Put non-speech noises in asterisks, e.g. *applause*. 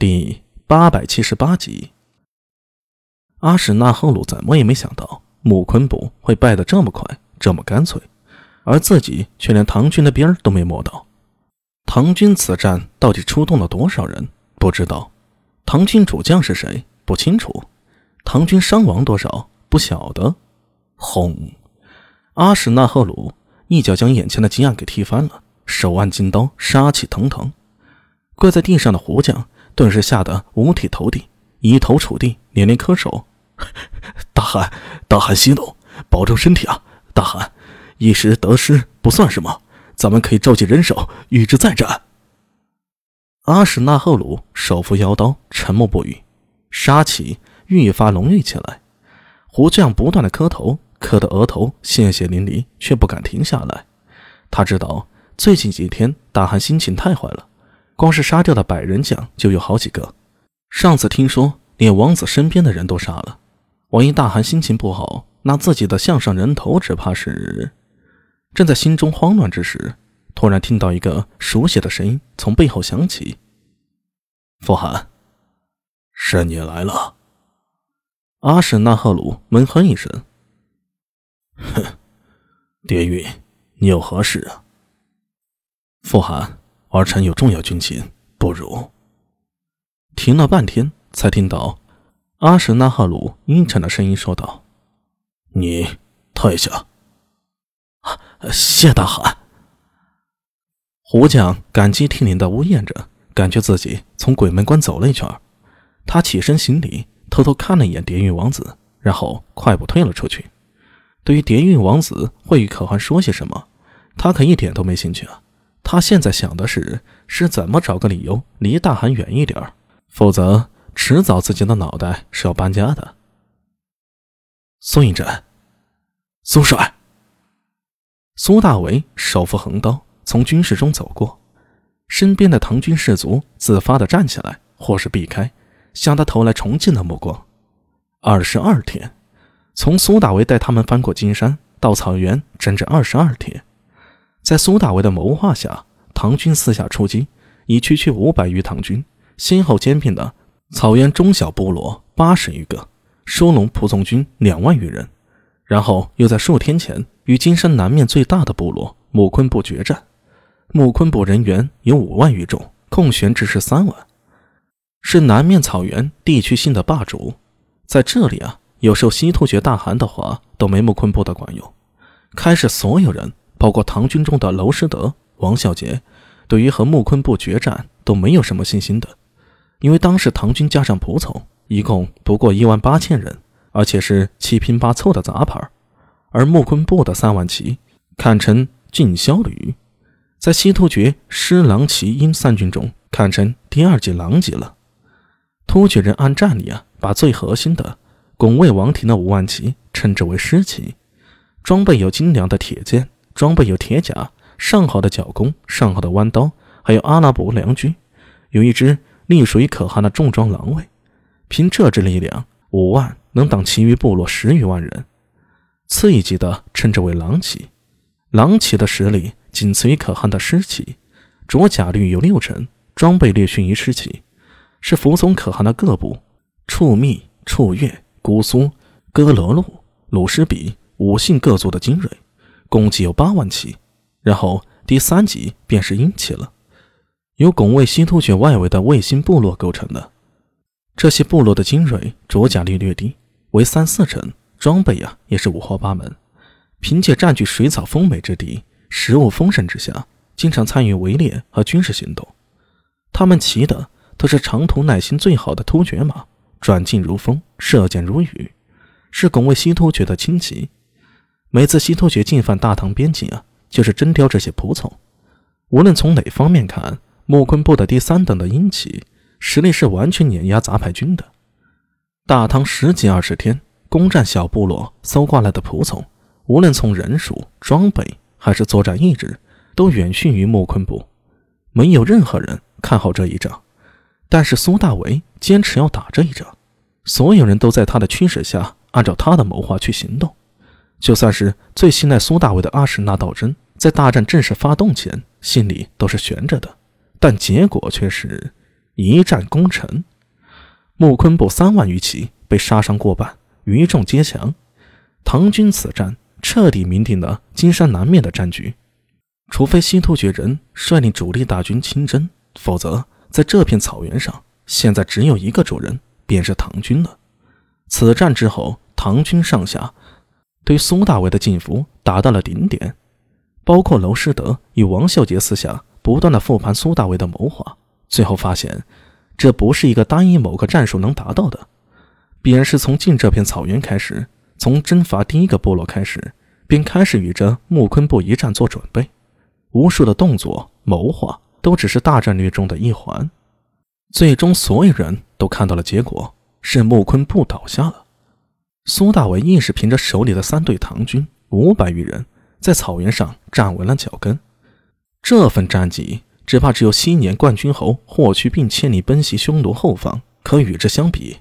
第八百七十八集，阿史那赫鲁怎么也没想到木昆部会败得这么快，这么干脆，而自己却连唐军的边儿都没摸到。唐军此战到底出动了多少人？不知道。唐军主将是谁？不清楚。唐军伤亡多少？不晓得。轰！阿史那赫鲁一脚将眼前的金案给踢翻了，手按金刀，杀气腾腾。跪在地上的胡将。顿时吓得五体投地，一头触地，连连磕手：“ *laughs* 大汗，大汗息怒，保重身体啊！大汗，一时得失不算什么，咱们可以召集人手与之再战。”阿史那赫鲁手扶腰刀，沉默不语，杀气愈发浓郁起来。胡将不断的磕头，磕得额头鲜血淋漓，却不敢停下来。他知道最近几天大汗心情太坏了。光是杀掉的百人将就有好几个，上次听说连王子身边的人都杀了。万一大汗心情不好，那自己的项上人头只怕是……正在心中慌乱之时，突然听到一个熟悉的声音从背后响起：“傅寒，是你来了。”阿史那赫鲁闷哼一声：“哼，蝶韵，你有何事啊？”傅寒。儿臣有重要军情，不如。停了半天，才听到阿什纳赫鲁阴沉的声音说道：“你退下。”谢大汗。胡将感激涕零的呜咽着，感觉自己从鬼门关走了一圈。他起身行礼，偷偷看了一眼蝶韵王子，然后快步退了出去。对于蝶韵王子会与可汗说些什么，他可一点都没兴趣啊。他现在想的是，是怎么找个理由离大汗远一点否则迟早自己的脑袋是要搬家的。苏应真，苏帅，苏大为手扶横刀从军士中走过，身边的唐军士卒自发的站起来，或是避开，向他投来崇敬的目光。二十二天，从苏大为带他们翻过金山到草原，整整二十二天。在苏大为的谋划下，唐军四下出击，以区区五百余唐军，先后兼并了草原中小部落八十余个，收拢仆从军两万余人，然后又在数天前与金山南面最大的部落木昆部决战。木昆部人员有五万余众，空悬只是三万，是南面草原地区性的霸主。在这里啊，有受西突厥大汗的话，都没木昆部的管用。开始，所有人。包括唐军中的娄师德、王孝杰，对于和木昆部决战都没有什么信心的，因为当时唐军加上仆从，一共不过一万八千人，而且是七拼八凑的杂牌而木昆部的三万骑堪称劲枭旅，在西突厥施琅骑英三军中堪称第二级狼藉了。突厥人按战力啊，把最核心的拱卫王庭的五万骑称之为师骑，装备有精良的铁剑。装备有铁甲、上好的角弓、上好的弯刀，还有阿拉伯良驹，有一支隶属于可汗的重装狼卫。凭这支力量，五万能挡其余部落十余万人。次一级的称之为狼骑，狼骑的实力仅次于可汗的师骑，着甲率有六成，装备略逊于师骑，是服从可汗的各部处密、处越、姑苏、哥罗路、鲁什比五姓各族的精锐。共计有八万骑，然后第三级便是英骑了，由拱卫西突厥外围的卫星部落构成的。这些部落的精锐着甲率略低，为三四成，装备呀也是五花八门。凭借占据水草丰美之地、食物丰盛之下，经常参与围猎和军事行动。他们骑的都是长途耐心最好的突厥马，转进如风，射箭如雨，是拱卫西突厥的轻骑。每次西突厥进犯大唐边境啊，就是征调这些仆从。无论从哪方面看，木昆部的第三等的英骑实力是完全碾压杂牌军的。大唐十几二十天攻占小部落搜刮来的仆从，无论从人数、装备还是作战意志，都远逊于木昆部。没有任何人看好这一仗，但是苏大为坚持要打这一仗。所有人都在他的驱使下，按照他的谋划去行动。就算是最信赖苏大伟的阿史那道真，在大战正式发动前，心里都是悬着的，但结果却是一战功成。穆昆部三万余骑被杀伤过半，余众皆降。唐军此战彻底明定了金山南面的战局。除非西突厥人率领主力大军亲征，否则在这片草原上，现在只有一个主人，便是唐军了。此战之后，唐军上下对苏大伟的进服达到了顶点，包括娄师德与王孝杰私下不断的复盘苏大伟的谋划，最后发现。这不是一个单一某个战术能达到的，必然是从进这片草原开始，从征伐第一个部落开始，便开始与这木昆部一战做准备。无数的动作谋划都只是大战略中的一环。最终，所有人都看到了结果，是木昆部倒下了。苏大伟硬是凭着手里的三队唐军五百余人，在草原上站稳了脚跟。这份战绩。只怕只有昔年冠军侯霍去病千里奔袭匈奴后方可与之相比。